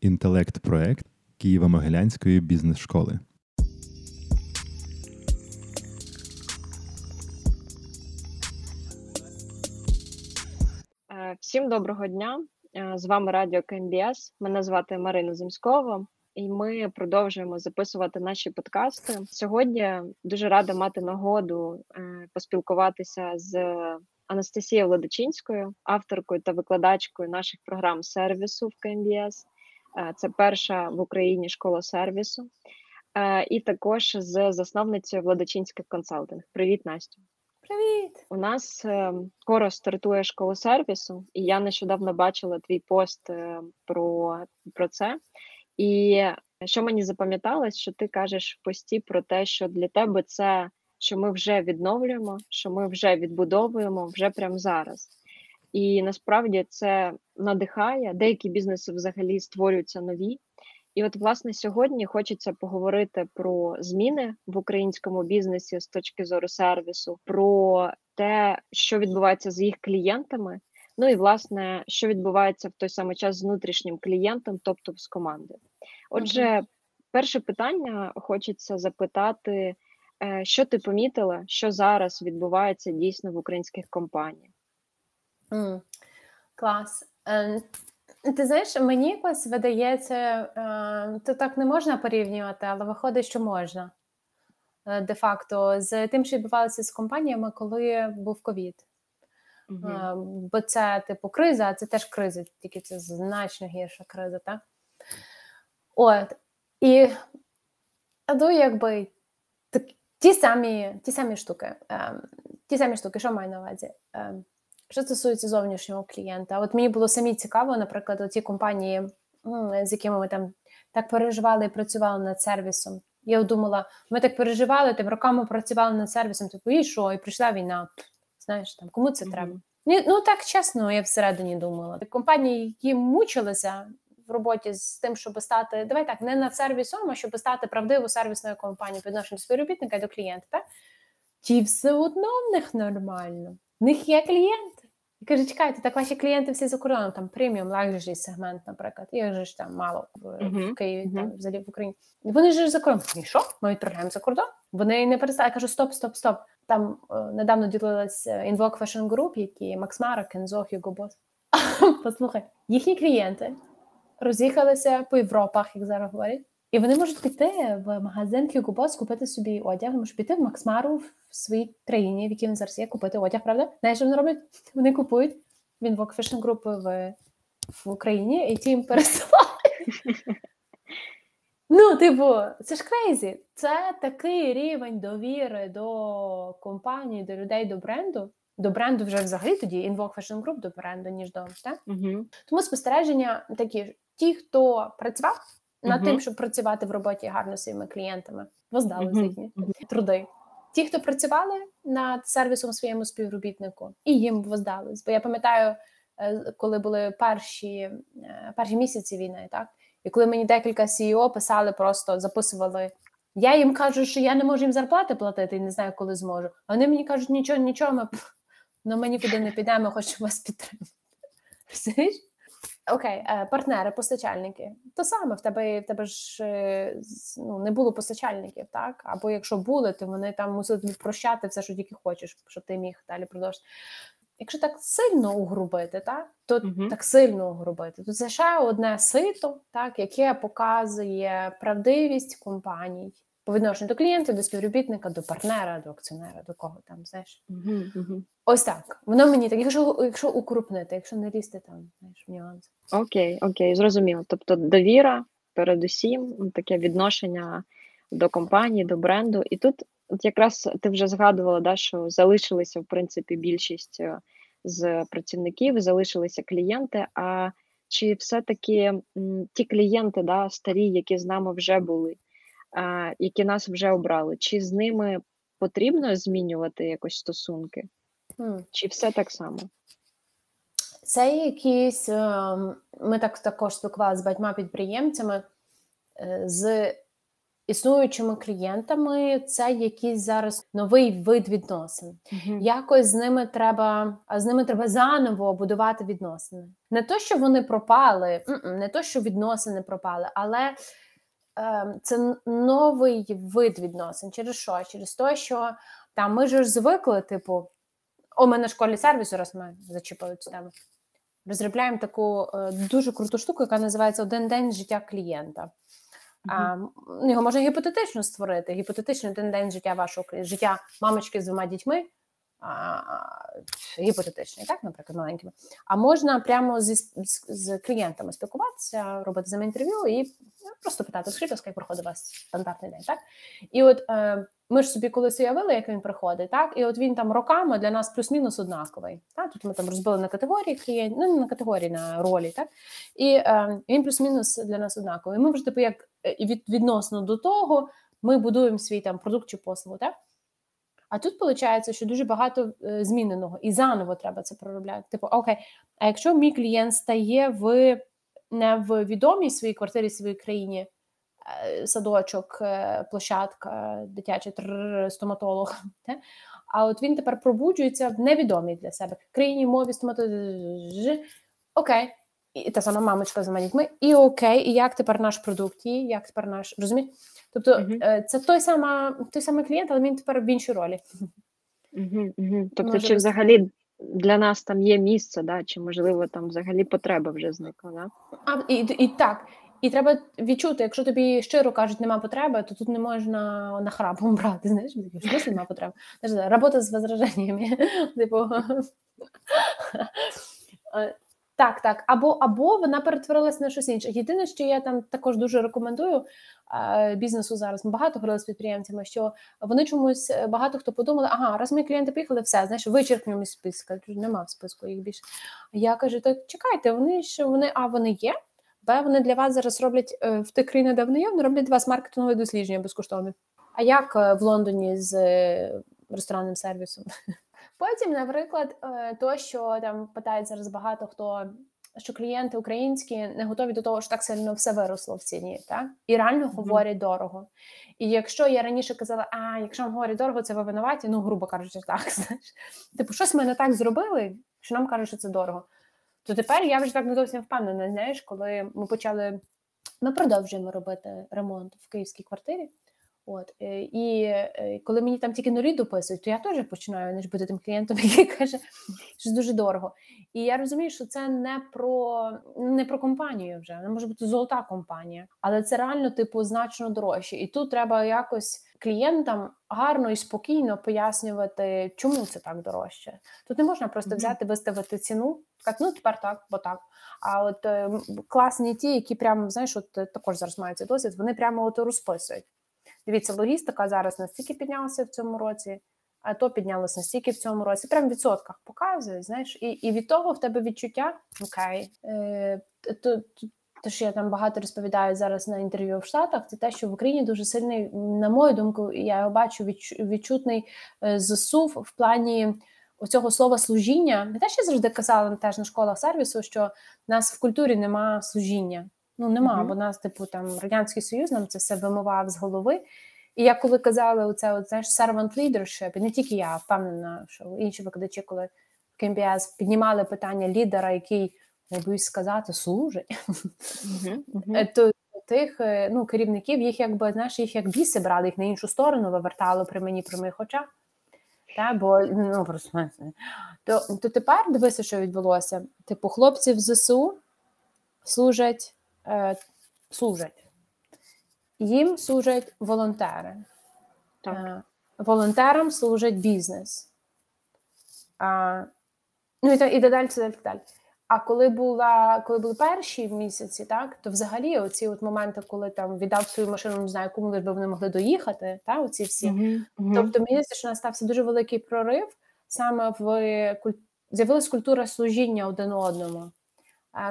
інтелект-проект Києво-Могилянської бізнес-школи. Е, всім доброго дня! Е, з вами Радіо КМБС. Мене звати Марина Земськова, і ми продовжуємо записувати наші подкасти. Сьогодні дуже рада мати нагоду е, поспілкуватися з Анастасією Владичинською, авторкою та викладачкою наших програм сервісу в КМБС. Це перша в Україні школа сервісу, і також з засновницею Владичинських консалтинг. Привіт, Настю! Привіт! У нас е, скоро стартує школа сервісу, і я нещодавно бачила твій пост е, про, про це. І що мені запам'яталось, що ти кажеш в пості про те, що для тебе це що ми вже відновлюємо, що ми вже відбудовуємо вже прямо зараз. І насправді це надихає. Деякі бізнеси взагалі створюються нові. І от, власне, сьогодні хочеться поговорити про зміни в українському бізнесі з точки зору сервісу, про те, що відбувається з їх клієнтами. Ну і власне, що відбувається в той самий час з внутрішнім клієнтом, тобто з командою. Отже, перше питання хочеться запитати, е, що ти помітила, що зараз відбувається дійсно в українських компаніях? Mm. Клас. Ем, ти знаєш, мені якось видається, е, то так не можна порівнювати, але виходить, що можна е, де-факто з тим, що відбувалося з компаніями, коли був ковід. Угу. Бо це типу криза, а це теж криза, тільки це значно гірша криза, так? От. І ну, якби так, ті самі ті самі штуки. Ем, ті самі штуки, що маю на увазі? Що стосується зовнішнього клієнта, от мені було самі цікаво, наприклад, ті компанії, з якими ми там так переживали і працювали над сервісом. Я думала, ми так переживали, тим роками працювали над сервісом, типу, і що, і прийшла війна. Знаєш, там кому це mm-hmm. треба? Ну, ну так чесно, я всередині думала. Компанії, які мучилися в роботі з тим, щоб стати, давай так, не над сервісом, а щоб стати правдивою сервісною компанією по відношенню співробітника і до клієнта, так? ті все одно в них нормально. В них є клієнти. І каже, чекайте, так ваші клієнти всі за кордоном, там преміум, лакжері сегмент, наприклад. Їх же ж там мало в, uh-huh. в Києві, uh-huh. там взагалі в Україні. Вони ж за кордоном. І що? Ми відправляємо за кордон. Вони не перестали. Я кажу, стоп, стоп, стоп. Там е, недавно ділилась е, Invoke Fashion Group, які Макс Мара, Кензо, Hugo Boss. Послухай, їхні клієнти роз'їхалися по Європах, як зараз говорять. І вони можуть піти в магазин Hugo Boss, купити собі одяг, можуть піти в Max Mara в своїй країні, в якій він зараз є, купити одяг, правда? Знаєш, що вони роблять? Вони купують в Invoke Fashion Group в, в Україні і ті їм пересилають. Ну, типу, це ж crazy. Це такий рівень довіри до компанії, до людей, до бренду. До бренду вже взагалі тоді Invoke Fashion Group до бренду, ніж до так? Угу. Тому спостереження такі: ті, хто працював над тим, щоб працювати в роботі гарно своїми клієнтами. Воздали uh-huh. їхні труди. Ті, хто працювали над сервісом своєму співробітнику, і їм воздались. Бо я пам'ятаю, е, коли були перші е, перші місяці війни, так і коли мені декілька CEO писали, просто записували. Я їм кажу, що я не можу їм зарплати платити і не знаю, коли зможу. А вони мені кажуть, нічого, нічого, ми ну, ми нікуди не підемо, хочемо вас підтримати. Окей, е, партнери, постачальники. То саме в тебе в тебе ж е, ну, не було постачальників, так? Або якщо були, то вони там мусили тобі прощати все, що тільки хочеш, щоб ти міг далі продовжити. Якщо так сильно угрубити, так, то uh так сильно угрубити, то це ще одне сито, так, яке показує правдивість компаній по відношенню до клієнта, до співробітника, до партнера, до акціонера, до кого там, знаєш. Uh-huh, uh-huh. Ось так. Воно мені так, якщо якщо укрупнити, якщо не лізти там, знаєш, в нюанси. Окей, окей, зрозуміло. Тобто довіра, передусім, таке відношення до компанії, до бренду. І тут от якраз ти вже згадувала, да, що залишилися, в принципі, більшість е, з працівників, залишилися клієнти. А чи все-таки ті клієнти, да, старі, які з нами вже були, які нас вже обрали, чи з ними потрібно змінювати якось стосунки? Mm. Чи все так само? Це якісь ем, ми так також спілкувалися з багатьма підприємцями е, з існуючими клієнтами це якийсь зараз новий вид відносин. Мгм. Якось з ними треба а з ними треба заново будувати відносини. Не то, що вони пропали, не то, що відносини пропали, але це новий вид відносин. Через що? Через те, що там ми ж звикли, типу, о, ми на школі сервісу, раз ми зачепили цю тему. Розробляємо таку е, дуже круту штуку, яка називається Один день життя клієнта. А, м, його можна гіпотетично створити. Гіпотетично один день життя вашого життя мамочки з двома дітьми. Гіпотетичний, так, наприклад, маленькими. А можна прямо зі, з, з клієнтами спілкуватися, робити з ними інтерв'ю і ну, просто питати, скажіть, як проходить у вас стандартний день, так? І от е, ми ж собі колись уявили, як він приходить, так? І от він там роками для нас плюс-мінус однаковий. Так? Тут ми там розбили на категорії клієнтів, ну не на категорії, на ролі, так? І е, він плюс-мінус для нас однаковий. Ми вже типу як е, від, відносно до того ми будуємо свій там продукт чи послугу, так? А тут виходить, що дуже багато е, зміненого, і заново треба це проробляти. Типу, окей, а якщо мій клієнт стає в не в відомій своїй квартирі, своїй країні, е, садочок, е, площадка, дитячий стоматолог, те? а от він тепер пробуджується в невідомій для себе країні, мові, стоматолог, окей. І та сама мамочка з двома дітьми, і окей, і як тепер наш продукт, і як тепер наш розумієш? Тобто е, це той сама, той самий клієнт, але він тепер в іншій ролі. Мгм, мгм. Тобто, Може чи взагалі для нас там є місце, да? чи можливо там взагалі потреба вже зникла, да? А і, і так. І треба відчути, якщо тобі щиро кажуть, нема потреби, то тут не можна нахрапом брати. Знаєш, такі, нема потреби. Робота з возраженнями. Типу. Так, так. Або, або вона перетворилась на щось інше. Єдине, що я там також дуже рекомендую е, бізнесу зараз. Ми багато говорили з підприємцями, що вони чомусь е, багато хто подумали, ага, раз мої клієнти поїхали, все, знаєш, вичерпнемо із кажу, Нема в списку їх більше. Я кажу, так чекайте, вони ж вони, а вони є. Б, вони для вас зараз роблять е, в тих країнах, де вони є, вони роблять для вас маркетингове дослідження безкоштовне. А як в Лондоні з ресторанним сервісом? Потім, наприклад, е, то, що там питають зараз багато хто, що клієнти українські не готові до того, що так сильно все виросло в ціні, так? І реально говорять дорого. І якщо я раніше казала, а якщо вам говорять дорого, це ви винуваті, ну, грубо кажучи, так, знаєш. Типу, щось ми не так зробили, що нам кажуть, що це дорого. То тепер я вже так не зовсім впевнена, знаєш, коли ми почали, ми продовжуємо робити ремонт в київській квартирі. От е, і е, коли мені там тільки нулі дописують, то я теж починаю не ж бути тим клієнтом, який каже, що дуже дорого. І я розумію, що це не про не про компанію вже, не може бути золота компанія, але це реально типу значно дорожче. І тут треба якось клієнтам гарно і спокійно пояснювати, чому це так дорожче. Тут не можна просто взяти, виставити ціну, сказати, ну тепер так, бо так. А от е, класні ті, які прямо знаєш, от е, також зараз мають цей досвід, вони прямо от розписують. Дивіться, логістика зараз настільки піднялася в цьому році, а то піднялося настільки в цьому році. Прямо в відсотках показує, знаєш, і, і від того в тебе відчуття окей. Е, то, те, що я там багато розповідаю зараз на інтерв'ю в Штатах, це те, що в Україні дуже сильний, на мою думку, я його бачу відчу- відчутний е, засув в плані оцього слова служіння. Не те, що я завжди казала теж на школах сервісу, що в нас в культурі нема служіння. Ну нема, Мгм. бо нас, типу, там радянський союз нам це все вимивав з голови. І я коли казала оце, от, знаєш, servant leadership, і не тільки я впевнена, що інші викладачі, коли в КМБС піднімали питання лідера, який не боюсь сказати, служить. Е, то тих е, ну, керівників їх якби знаєш, їх як біси брали, їх на іншу сторону вивертало при мені при моїх очах. Та, бо ну просто то, то тепер дивися, що відбулося. Типу, хлопці в ЗСУ служать, е, служать. Їм служать волонтери. Так. Е, волонтерам служить бізнес. А, ну і, та- і далі, далі, далі. А коли була, коли були перші місяці, так то взагалі оці от моменти, коли там віддав свою машину, не знаю, кому би вони могли доїхати, та оці всі. Мгм, мгм. Тобто мені здається, що настався дуже великий прорив саме в куль- з'явилась культура служіння один одному,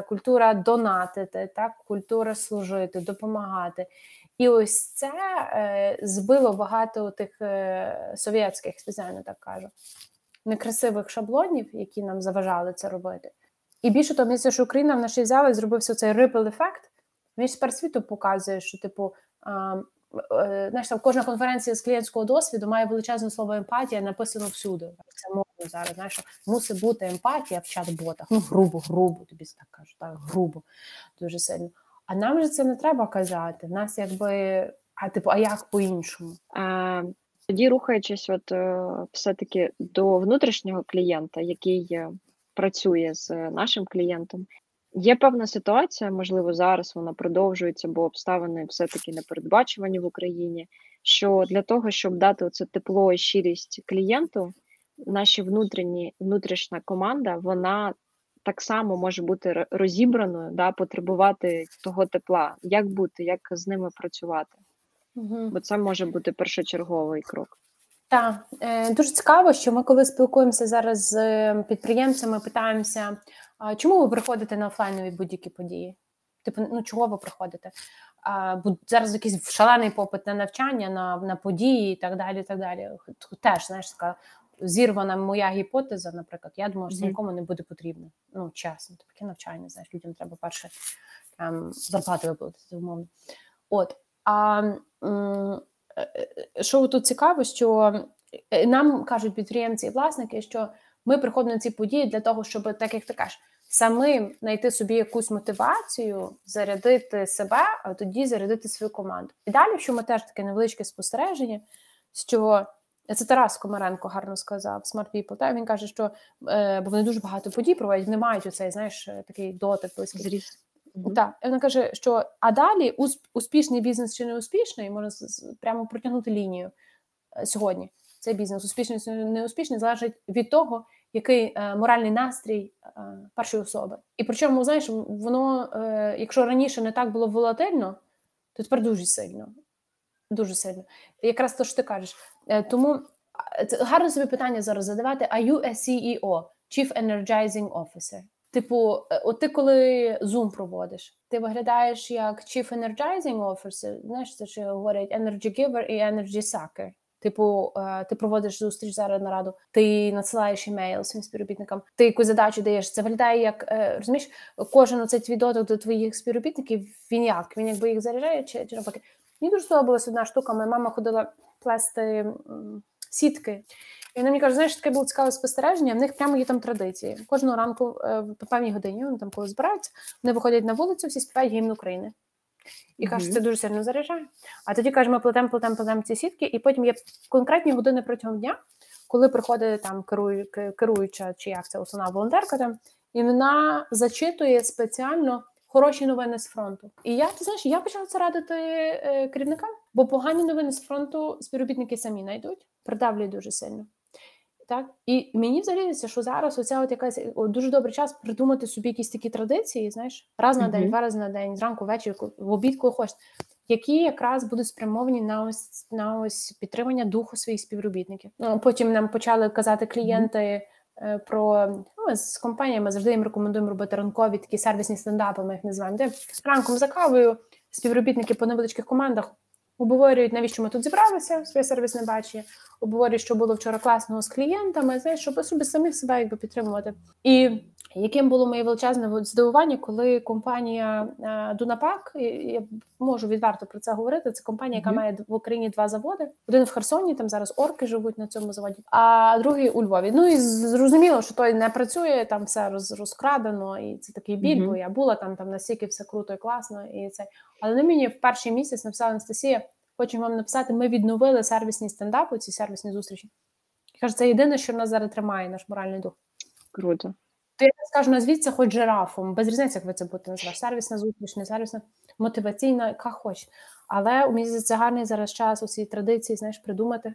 культура донатити, так, культура служити, допомагати. І ось це е, збило багато тих е, совєтських, спеціально так кажу, некрасивих шаблонів, які нам заважали це робити. І більше того, здається, що Україна в нашій взяла і зробився цей ripple ефект. Він ж тепер світу показує, що, типу, е, знаєш, там кожна конференція з клієнтського досвіду має величезне слово емпатія, написано всюди. Це модно зараз. Знаєш, мусить бути емпатія в чат-ботах. Ну, грубо, грубо, тобі так кажуть, так, грубо, дуже сильно. А нам же це не треба казати. Нас якби, а типу, а як по-іншому? А, Тоді рухаючись, от е, все-таки до внутрішнього клієнта, який е, працює з нашим клієнтом, Є певна ситуація, можливо, зараз вона продовжується, бо обставини все-таки непередбачувані в Україні. Що для того, щоб дати оце тепло і щирість клієнту, наші внутрішні внутрішня команда, вона так само може бути розібраною, да, потребувати того тепла. Як бути, як з ними працювати? Угу. Бо це може бути першочерговий крок. Так, е, дуже цікаво, що ми, коли спілкуємося зараз з е, підприємцями, питаємося, чому ви приходите на офлайнові будь-які події? Типу, ну чого ви приходите? А, бо зараз якийсь шалений попит на навчання, на на події і так далі. і так далі. Теж знаєш, така зірвана моя гіпотеза, наприклад, я думаю, що нікому не буде потрібно. Ну, чесно, таке навчання, знаєш, людям треба перше там, зарплати виплатити, умовно. От. А м- е, е, що тут цікаво, що е, нам кажуть підприємці і власники, що ми приходимо на ці події для того, щоб, так як ти кажеш, самим знайти собі якусь мотивацію, зарядити себе, а тоді зарядити свою команду. І далі, що ми теж таке невеличке спостереження, що це Тарас Комаренко гарно сказав, Smart People, та він каже, що е, бо вони дуже багато подій проводять, вони мають оцей, знаєш, такий дотик близький. Зріст. Mm-hmm. Так, вона каже, що а далі успішний бізнес чи не успішний, можна прямо протягнути лінію е, сьогодні. Цей бізнес успішний чи не успішний залежить від того, який е, моральний настрій е, першої особи. І причому, знаєш, воно, е, якщо раніше не так було волатильно, то тепер дуже сильно. Дуже сильно. Якраз то що ти кажеш. Тому гарно собі питання зараз задавати: а you a CEO, Chief Energizing Officer? Типу, от ти коли Zoom проводиш, ти виглядаєш як Chief Energizing Officer, знаєш, це що говорять Energy Giver і Energy Sucker. Типу, е, ти проводиш зустріч зараз на раду, ти надсилаєш імейл своїм співробітникам, ти якусь задачу даєш. Це виглядає як е, розумієш, кожен оцей твій дотик до твоїх співробітників. Він як він якби їх заряджає, чи чи навпаки. Мені дуже сподобалася одна штука. Моя мама ходила плести сітки. І вона мені каже, знаєш, таке було цікаве спостереження. В них прямо є там традиції. Кожного ранку е, по певній годині вони там коли збираються, вони виходять на вулицю, всі співають гімн України. І каже, це дуже сильно заряджає. А тоді каже, ми плетемо, плетемо, плетемо ці сітки, і потім є конкретні години протягом дня, коли приходить там керує, керуюча чи як це основна волонтерка, там, і вона зачитує спеціально хороші новини з фронту. І я ти знаєш, я почала це радити е, керівникам, бо погані новини з фронту співробітники самі знайдуть, придавлюють дуже сильно. Так і мені здається, що зараз оця от якась о, дуже добрий час придумати собі якісь такі традиції, знаєш, раз на день, два рази на день, зранку, ввечері, в обід, коли хочеш, які якраз будуть спрямовані на ось на ось підтримання духу своїх співробітників. Ну, Потім нам почали казати клієнти mm-hmm. про ну, з компаніями завжди їм рекомендуємо робити ранкові такі сервісні стендапи, ми їх називаємо, де ранком за кавою співробітники по невеличких командах обговорюють, навіщо ми тут зібралися, своє сервісне бачення, обговорюють, що було вчора класного з клієнтами, знаєш, щоб собі самих себе якби підтримувати. І яким було моє величезне здивування, коли компанія Дунапак, я можу відверто про це говорити. Це компанія, яка mm-hmm. має в Україні два заводи. Один в Херсоні, там зараз орки живуть на цьому заводі, а другий у Львові. Ну і зрозуміло, що той не працює, там все роз, розкрадено, і це такий біль, mm-hmm. бо я була там, там настільки все круто і класно, і це. Але на мені в перший місяць написала Анастасія. Хочу вам написати, ми відновили сервісні стендапи, ці сервісні зустрічі. Я кажу, це єдине, що нас зараз тримає, наш моральний дух. Круто. То я скажу, назвіться хоч жирафом, без різниці, як ви це будете називати. Сервісна зустріч, не сервісна, мотиваційна, яка хоч. Але у мені це гарний зараз час у цій традиції, знаєш, придумати.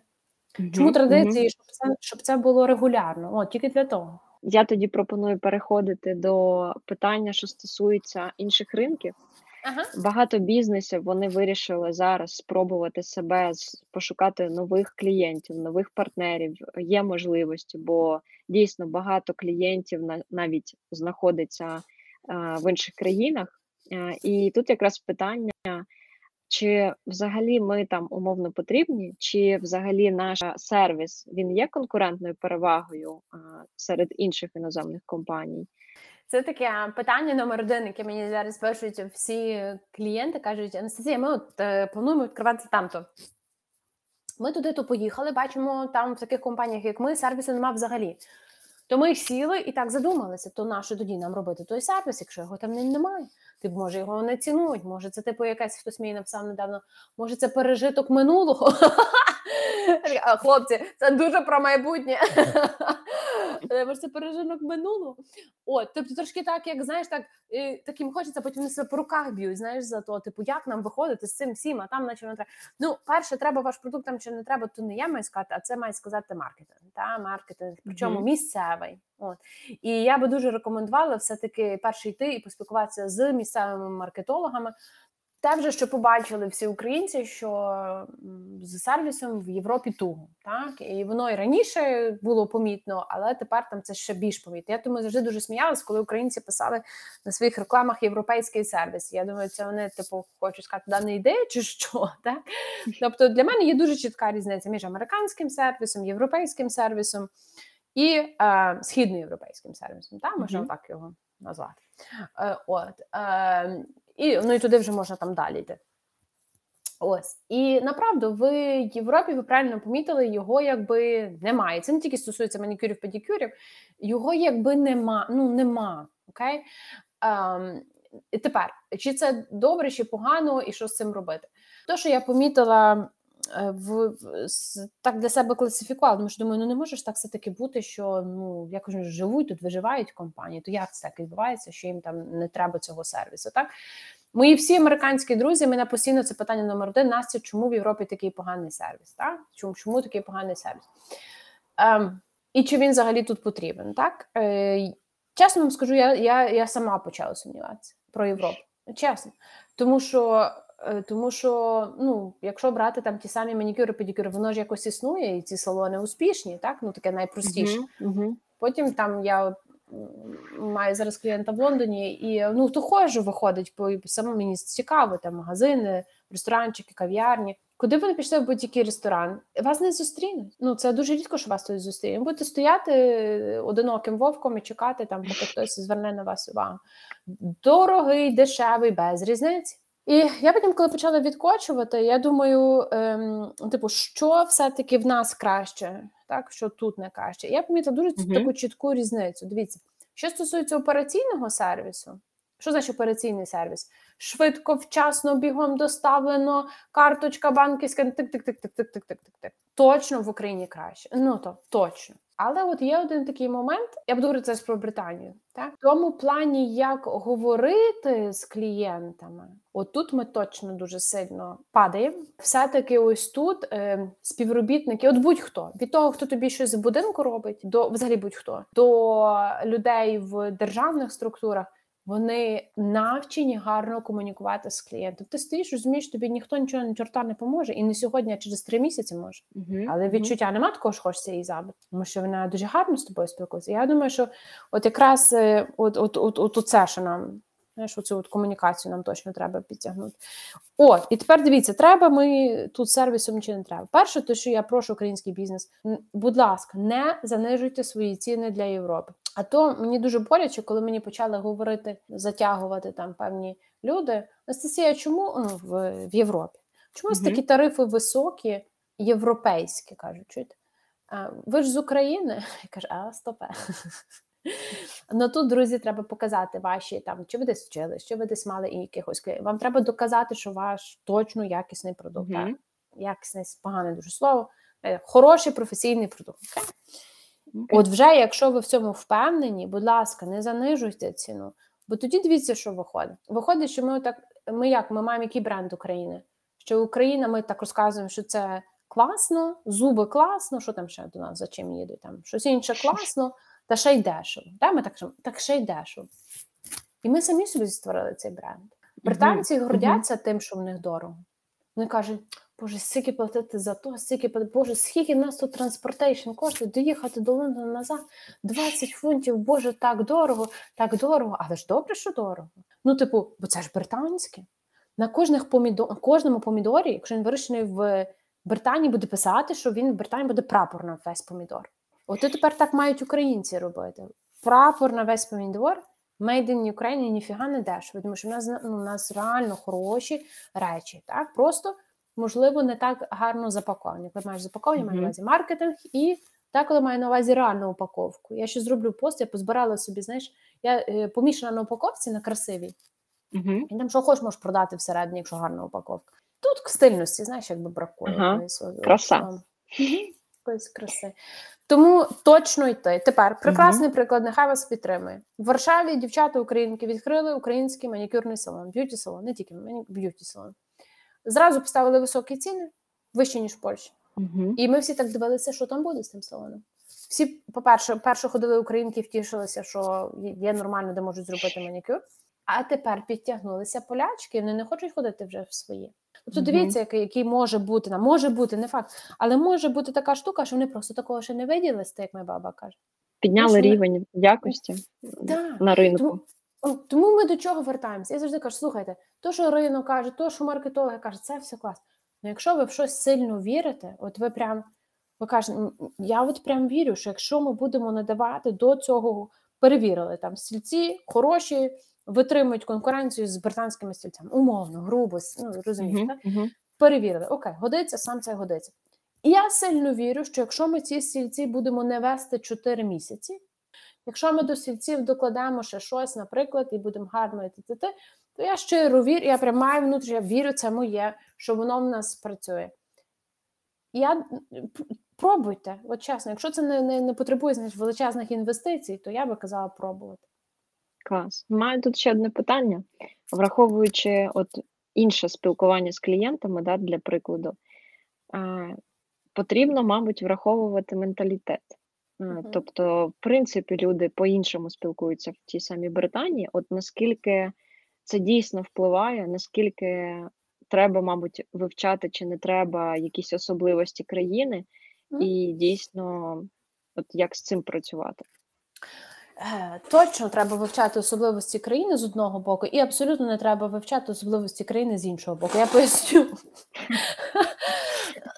Mm-hmm. Чому традиції, mm-hmm. щоб це щоб це було регулярно? О, тільки для того. Я тоді пропоную переходити до питання, що стосується інших ринків. Ага. Багато бізнесів вони вирішили зараз спробувати себе пошукати нових клієнтів, нових партнерів. Є можливості, бо дійсно багато клієнтів навіть знаходиться в інших країнах. І тут якраз питання. Чи взагалі ми там умовно потрібні, чи взагалі наш сервіс він є конкурентною перевагою серед інших іноземних компаній? Це таке питання номер один, яке мені зараз пишуть всі клієнти, кажуть, Анастасія, ми от е, плануємо відкриватися там-то. Ми туди то поїхали, бачимо, там в таких компаніях, як ми, сервісу нема взагалі. То ми сіли і так задумалися, то нащо тоді нам робити той сервіс, якщо його там немає. Типу, може, його не цінують, може, це типу якась хтось мені написав недавно, може, це пережиток минулого. Хлопці, це дуже про майбутнє. Може, це пережиток минулого. От, тобто трошки так, як знаєш, так таким хочеться, потім вони себе по руках б'ють, знаєш, за то, типу, як нам виходити з цим всім, а там наче не треба. Ну, перше, треба ваш продукт там чи не треба, то не я маю сказати, а це має сказати маркетинг. Та маркетинг, причому mm-hmm. місцевий. От і я би дуже рекомендувала все-таки перше йти і поспілкуватися з місцевими маркетологами, те вже що побачили всі українці, що з сервісом в Європі туго, так і воно і раніше було помітно, але тепер там це ще більш помітно. Я тому завжди дуже сміялась, коли українці писали на своїх рекламах європейський сервіс. Я думаю, це вони типу хочуть сказати, да не ідея чи що, так тобто для мене є дуже чітка різниця між американським сервісом, європейським сервісом і е, східноєвропейським сервісом. Так, можна mm-hmm. так його назвати. Е, от е, і ну і туди вже можна там далі йти. Ось і направду в Європі ви правильно помітили, його якби немає. Це не тільки стосується манікюрів, педикюрів, його якби нема. Ну нема. Окей? Ем, Тепер чи це добре, чи погано, і що з цим робити? То, що я помітила в так для себе класифікувала, тому що думаю, ну не може ж так все таки бути, що ну якось живуть тут, виживають компанії. То як це так відбувається, що їм там не треба цього сервісу? Так мої всі американські друзі, мене постійно це питання номер один. Настя, чому в Європі такий поганий сервіс? Так чому чому такий поганий сервіс? Ем, І чи він взагалі тут потрібен? Так Е, чесно вам скажу, я, я, я сама почала сумніватися про Європу. Чесно, тому що. Е, тому що, ну, якщо брати там ті самі манікюри, педикюри, воно ж якось існує, і ці салони успішні, так? Ну таке найпростіше. Uh-huh, uh-huh. Потім там я маю зараз клієнта в Лондоні, і ну то ходжу, виходить, бо саме мені цікаво, там магазини, ресторанчики, кав'ярні. Куди ви не пішли в будь-який ресторан, вас не зустрінуть. Ну це дуже рідко, що вас тут зустрінуть. Будете стояти одиноким вовком і чекати, там, поки хтось зверне на вас увагу. Дорогий, дешевий, без різниці. І я потім, коли почала відкочувати, я думаю, ем, типу, що все-таки в нас краще, так що тут не краще. Я помітила дуже uh-huh. таку чітку різницю. Дивіться, що стосується операційного сервісу, що значить операційний сервіс? Швидко, вчасно, бігом доставлено, карточка банківська, тик-тик-тик-тик-тик-тик-тик-тик. Точно в Україні краще. Ну то точно. Але от є один такий момент, я буду говорити зараз про Британію. Так, в тому плані, як говорити з клієнтами, отут ми точно дуже сильно падаємо. Все-таки ось тут е, співробітники, от будь-хто від того, хто тобі щось в будинку робить, до взагалі будь-хто до людей в державних структурах. Вони навчені гарно комунікувати з клієнтом. Ти стоїш, розумієш, тобі ніхто нічого на чорта не поможе, і не сьогодні, а через три місяці може. Uh-huh. Але відчуття uh-huh. нема такого, що хочеться її забити, тому що вона дуже гарно з тобою спілкується. Я думаю, що от якраз е, от, от, от, от, от це, що нам знаєш, оцю от комунікацію нам точно треба підтягнути. От, і тепер дивіться, треба ми тут сервісом чи не треба. Перше, то що я прошу український бізнес, будь ласка, не занижуйте свої ціни для Європи. А то мені дуже боляче, коли мені почали говорити, затягувати там певні люди. Анастасія, чому ну, в, в Європі? Чомусь mm такі тарифи високі, європейські кажуть. чуєте? Ви ж з України? Я кажу, а стопе. Ну тут, друзі, треба показати ваші там, чи ви десь вчили, що ви десь мали якихось клієнтів. Вам треба доказати, що ваш точно якісний продукт. Mm-hmm. Якісний, погане дуже слово, е, хороший професійний продукт. Okay? Okay. От вже, якщо ви в цьому впевнені, будь ласка, не занижуйте ціну. Бо тоді дивіться, що виходить. Виходить, що ми так, ми як ми маємо який бренд України? Що Україна, ми так розказуємо, що це класно, зуби класно, що там ще до нас за чим їдуть? Там щось інше класно, та ще й дешево. Та ми так кажемо, так ще й дешево. І ми самі собі створили цей бренд. Британці mm-hmm. гордяться mm-hmm. тим, що в них дорого. Вони кажуть, Боже, скільки платити за то, скільки Боже, скільки нас тут transportation коштує, доїхати до Лондона назад 20 фунтів, Боже, так дорого, так дорого, але ж добре, що дорого. Ну, типу, бо це ж британське. На кожних помідор, кожному помідорі, якщо він вирощений в Британії, буде писати, що він в Британії буде прапор на весь помідор. От і тепер так мають українці робити. Прапор на весь помідор Made in Ukraine ніфіга не дешево, тому що в нас ну, у нас реально хороші речі. Так? Просто, можливо, не так гарно запаковані. Коли маєш запаковані, маю на увазі маркетинг і деколи маю на увазі реальну упаковку. Я ще зроблю пост, я позбирала собі, знаєш, я е, помішана на упаковці на красивій. Угу. І там що хочеш, можеш продати всередині, якщо гарна упаковка. Тут стильності, знаєш, якби бракує. Ага, краса. якоїсь краси. Тому точно йти. Тепер прекрасний приклад, нехай вас підтримує. В Варшаві дівчата українки відкрили український манікюрний салон, beauty салон, не тільки beauty салон. Зразу поставили високі ціни, вищі, ніж в Польщі. Угу. І ми всі так дивилися, що там буде з тим салоном. Всі, по-перше, перше ходили українки, втішилися, що є нормально, де можуть зробити манікюр. А тепер підтягнулися полячки, вони не хочуть ходити вже в свої. Тобто, дивіться, який, який може бути, на може бути, не факт, але може бути така штука, що вони просто такого ще не виділи, як моя баба каже. Підняли Тому рівень якості Так. на ринку. Тому, тому ми до чого вертаємося? Я завжди кажу: слухайте, то, що ринок каже, то, що маркетологи кажуть, це все клас. Ну, якщо ви в щось сильно вірите, от ви прям ви кажете, я от прям вірю, що якщо ми будемо надавати до цього, перевірили там стільці хороші, витримують конкуренцію з британськими стільцями, умовно, грубо, ну розумієш, Угу. так? Угу. перевірили, окей, годиться, сам це годиться. І я сильно вірю, що якщо ми ці стільці будемо не вести 4 місяці, якщо ми до стільців докладемо ще щось, наприклад, і будемо гарно йти, ти, ти, то я щиро вірю, я прям маю внутрі, я вірю, це моє, що воно в нас спрацює. Я пробуйте, от чесно, якщо це не, не, не потребує знаєш, величезних інвестицій, то я би казала пробувати. Клас. Маю тут ще одне питання, враховуючи от інше спілкування з клієнтами, да, для прикладу, потрібно, мабуть, враховувати менталітет. Е, Мгм. Тобто, в принципі, люди по-іншому спілкуються в тій самій Британії. От наскільки це дійсно впливає, наскільки треба, мабуть, вивчати чи не треба якісь особливості країни, Мгм. і дійсно, от як з цим працювати. Точно треба вивчати особливості країни з одного боку, і абсолютно не треба вивчати особливості країни з іншого боку. Я поясню.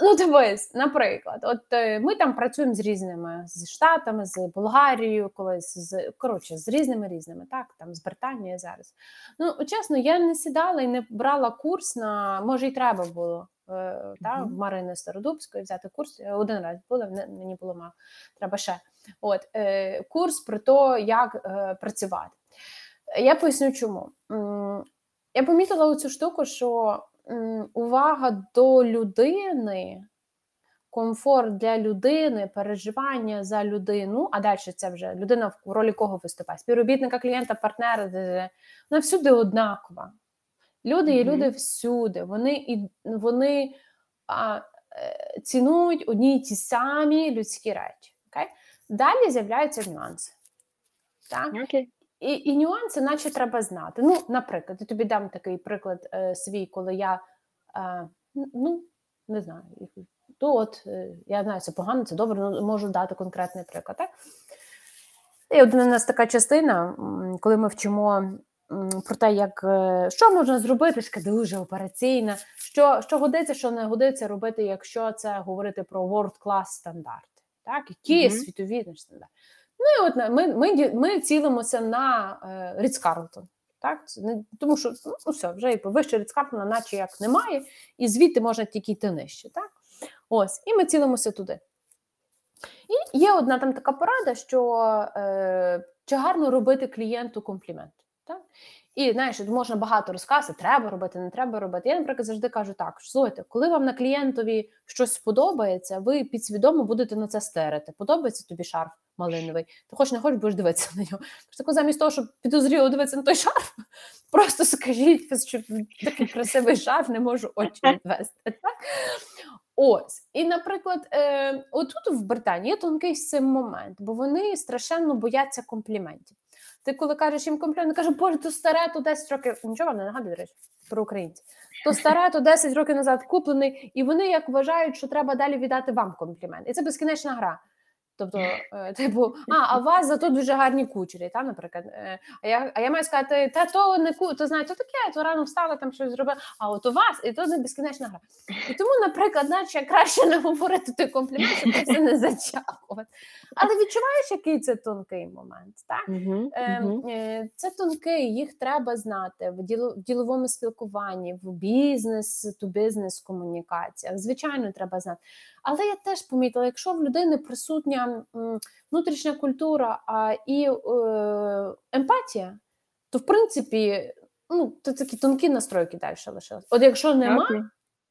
Ну, дивись, наприклад, от е, ми там працюємо з різними з Штатами, з Болгарією, колись з коротше, з різними різними, так там з Британією зараз. Ну чесно, я не сідала і не брала курс на може, й треба було. е, Та, в Марини Стародубської взяти курс. Один раз була, не- мені було мало. Треба ще. От е, курс про те, як е, працювати. Я поясню, чому. Я помітила оцю штуку, що увага до людини, комфорт для людини, переживання за людину, а далі це вже людина в ролі кого виступає? Співробітника, клієнта, партнера, вона всюди однакова. Люди є Мгм. люди всюди. Вони і вони а, е, цінують одні й ті самі людські речі. Окей? Далі з'являються нюанси. Так? Окей. І, і нюанси, наче треба знати. Ну, наприклад, я тобі дам такий приклад е, свій, коли я е, ну, не знаю, то от е, я знаю, це погано, це добре, ну можу дати конкретний приклад. Так? І от у нас така частина, коли ми вчимо про те, як е, що можна зробити, така дуже операційна, що, що годиться, що не годиться робити, якщо це говорити про world class стандарти. Так, які є Мгм. світові стандарти. Ну і от ми, ми, ми цілимося на е, Ріц Карлтон. Так, тому що ну, все, вже якби вище Ріц Карлтона, наче як немає, і звідти можна тільки йти нижче. Так? Ось, і ми цілимося туди. І є одна там така порада, що е, чи гарно робити клієнту комплімент. Так? І знаєш, можна багато розказати, треба робити, не треба робити. Я, наприклад, завжди кажу так: слухайте, коли вам на клієнтові щось сподобається, ви підсвідомо будете на це стерити. Подобається тобі шарф малиновий, ти хоч не хочеш, будеш дивитися на нього. Так замість того, щоб підозріло дивитися на той шарф, просто скажіть, що такий красивий шарф не можу очі відвести. Ось, і, наприклад, е, отут в Британії є тонкий цим момент, бо вони страшенно бояться компліментів. Ти коли кажеш їм комплімент, вони боже, то старе, то 10 років. Нічого не нагадує, речі, про українців. То старе, то 10 років назад куплений, і вони як вважають, що треба далі віддати вам комплімент. І це безкінечна гра. Тобто, е, типу, а, а у вас зато дуже гарні кучері, та, наприклад. Е, а я а я маю сказати, та то не ку, то знаєте, то таке, то рано встала, там щось зробила, а от у вас, і то не безкінечна гра. І тому, наприклад, наче краще не говорити той комплімент, щоб це не зачахувати. Але відчуваєш, який це тонкий момент, так? Угу, Е, угу. е, Це тонкий, їх треба знати в діло- в діловому спілкуванні, в бізнес ту бізнес комунікаціях. Звичайно, треба знати. Але я теж помітила, якщо в людини присутня внутрішня культура а, і е, емпатія, то в принципі ну, то такі тонкі настройки далі лишились. От якщо нема Окей.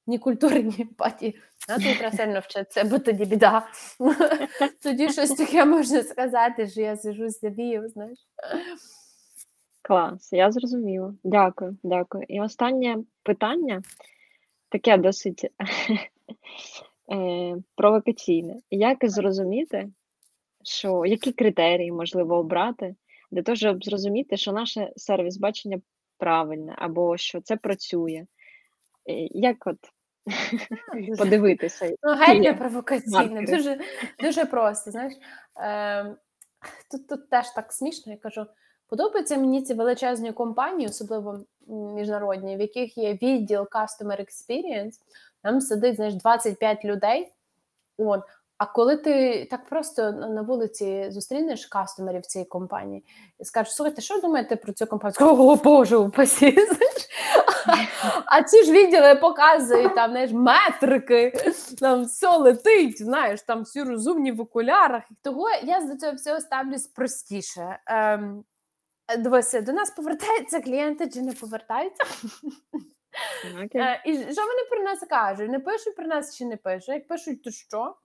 ні культури, ні емпатії, а то треба сильно вчитися, бо тоді біда. Тоді щось таке можна сказати, що я сижу забію, знаєш. Клас, я зрозуміла. Дякую, дякую. І останнє питання таке досить е, провокаційне. Як зрозуміти, що які критерії можливо обрати для того, щоб зрозуміти, що наше сервіс бачення правильне або що це працює? Е, Як от Дуже- подивитися? Ну, геть провокаційне, дуже, дуже просто. Знаєш, е, тут, тут теж так смішно, я кажу. Подобаються мені ці величезні компанії, особливо міжнародні, в яких є відділ Customer Experience, там сидить знаєш, 25 людей. От. А коли ти так просто на вулиці зустрінеш кастомерів цієї компанії і скажеш, слухайте, що думаєте про цю компанію? О, Боже, упасі. А ці ж відділи показують там знаєш, метрики, там все летить, знаєш, там всі розумні в окулярах. Того я до цього всього ставлюсь простіше. Ем, дивися, до нас повертаються клієнти чи не повертаються? Окей. Е, І що вони про нас кажуть? Не пишуть про нас чи не пишуть? Як пишуть, то що?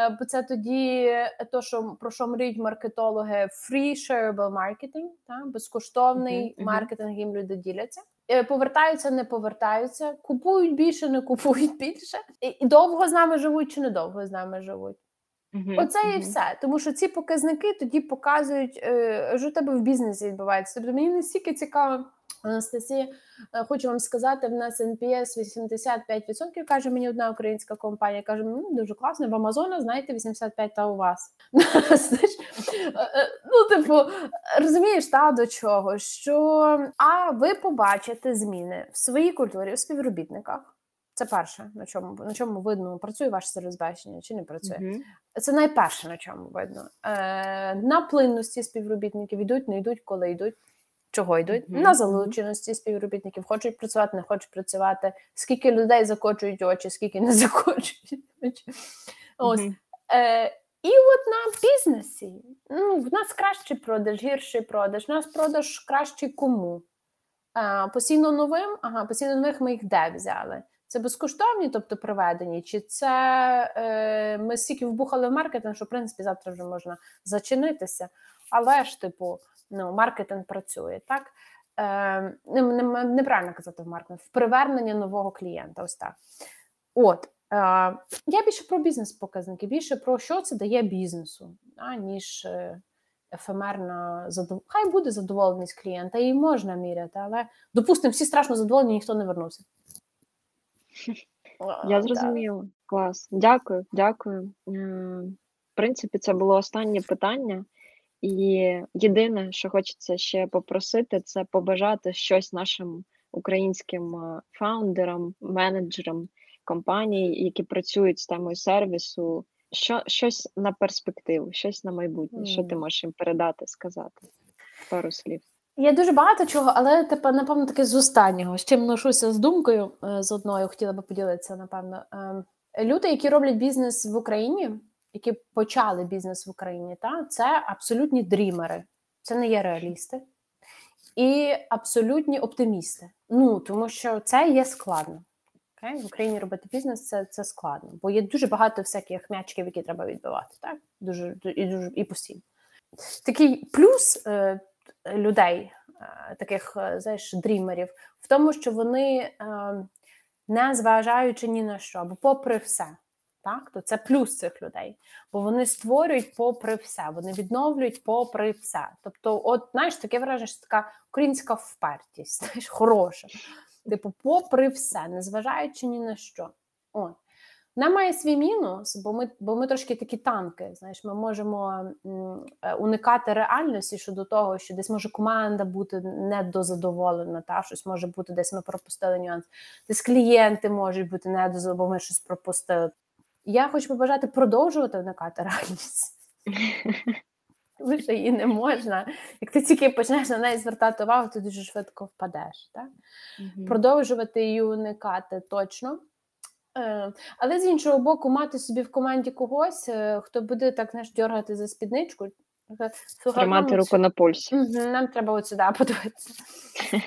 Е, Бо це тоді то, що про що мріють маркетологи, free shareable marketing, та? безкоштовний Мгм, мгм. маркетинг їм люди діляться. Е, Повертаються, не повертаються, купують більше, не купують більше, і, довго з нами живуть чи недовго з нами живуть. Мгм, Оце і все. Тому що ці показники тоді показують, е, що у тебе в бізнесі відбувається. Тобто мені не стільки цікаво, Анастасія, е, хочу вам сказати, в нас NPS 85%, каже мені одна українська компанія. Каже, ну дуже класно, в Амазона, знаєте, 85% та у вас. Знаєш, е, е, ну, типу, розумієш, та до чого? Що а ви побачите зміни в своїй культурі, у співробітниках. Це перше, на чому на чому видно, працює ваше сервісбачення чи не працює. Мгм. Це найперше, на чому видно. Е, на плинності співробітників йдуть, не йдуть, коли йдуть, чого йдуть, Мгм, на залученості співробітників, хочуть працювати, не хочуть працювати, скільки людей закочують очі, скільки не закочують очі. Ось. Мгм. Е, і от на бізнесі. Ну, в нас кращий продаж, гірший продаж, в нас продаж кращий кому. Е, постійно новим, ага, постійно нових ми їх де взяли. Це безкоштовні, тобто проведені, чи це е, ми стільки вбухали в маркетинг, що в принципі завтра вже можна зачинитися. Але ж, типу, ну, маркетинг працює, так? Е, не, не, неправильно казати в маркетинг, в привернення нового клієнта. Ось так. От. Е, я більше про бізнес-показники, більше про що це дає бізнесу, а, ніж е, ефемерна задов... Хай буде задоволеність клієнта, її можна міряти, але допустимо, всі страшно задоволені, ніхто не вернувся. Я Е, зрозуміла. Клас. Дякую, дякую. В принципі, це було останнє питання. І єдине, що хочеться ще попросити, це побажати щось нашим українським е, фаундерам, менеджерам компаній, які працюють з темою сервісу. Що, щось на перспективу, щось на майбутнє. Що ти можеш їм передати, сказати? Пару слів. Є дуже багато чого, але тепер, напевно, таки з останнього. З чим ношуся з думкою е, з одною, хотіла би поділитися, напевно. Ем, Люди, які роблять бізнес в Україні, які почали бізнес в Україні, та, це абсолютні дрімери, це не є реалісти і абсолютні оптимісти. Ну, тому що це є складно. В Україні робити бізнес це, це складно, бо є дуже багато всяких м'ячків, які треба відбивати, так? Дуже, і, дуже, і постійно. Такий плюс е, людей, е, таких, е, знаєш, дрімерів, в тому, що вони, е, не зважаючи ні на що, або попри все, так, то це плюс цих людей, бо вони створюють попри все, вони відновлюють попри все. Тобто, от знаєш, таке враження, що така українська впертість, знаєш, хороша. Типу, попри все, незважаючи ні на що. От. Вона має свій мінус, бо ми, бо ми трошки такі танки. Знаєш, ми можемо е, уникати реальності щодо того, що десь може команда бути недозадоволена, та щось може бути, десь ми пропустили нюанс. Десь клієнти можуть бути недозадоволені, бо ми щось пропустили. Я хочу побажати продовжувати уникати реальність. Лише її не можна. Як ти тільки почнеш на неї звертати увагу, ти дуже швидко впадеш. Так? Мгм. продовжувати її уникати точно. Е, Але з іншого боку, мати собі в команді когось, е, хто буде так знаєш, дергати за спідничку, каже, «Слухай, Тримати руку на пульсі. Нам треба от сюди подивитися.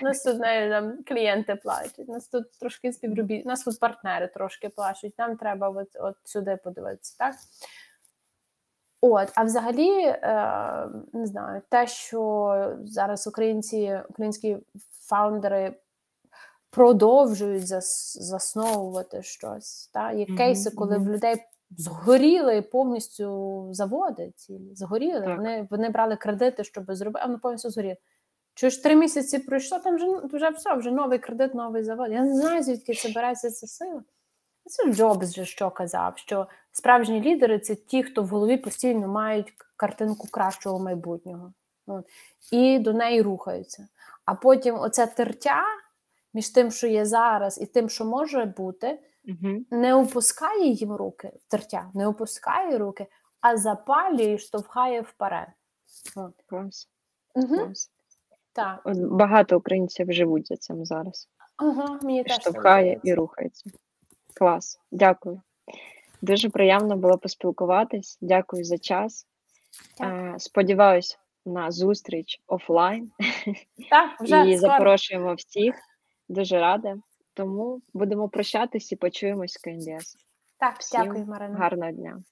У нас тут там клієнти плачуть, нас тут трошки співробіт, нас тут партнери трошки плачуть, нам треба от, от сюди подивитися. Так? От, а взагалі, е, не знаю, те, що зараз українці, українські фаундери продовжують зас, засновувати щось. Та? Є кейси, коли в людей згоріли повністю заводи цілі, згоріли. Так. Вони, вони брали кредити, щоб зробити, а воно повністю згоріло. Чуєш, три місяці пройшло, там вже, вже все, вже новий кредит, новий завод. Я не знаю, звідки це береться ця сила. Це Джобс же що казав, що справжні лідери це ті, хто в голові постійно мають картинку кращого майбутнього. От. І до неї рухаються. А потім оце тертя між тим, що є зараз, і тим, що може бути, Не опускає їм руки, тертя, не опускає руки, а запалює і штовхає вперед. Клас. Угу. клас. Так. Багато українців живуть за цим зараз. Ага, мені теж Штовхає і рухається. Клас. Дякую. Дуже приємно було поспілкуватись. Дякую за час. Дякую. Е, Сподіваюсь на зустріч офлайн Так, вже і скоро. запрошуємо всіх. Дуже рада. Тому будемо прощатись і почуємось в КНДС. Так, Всім дякую, Марина. Гарного дня.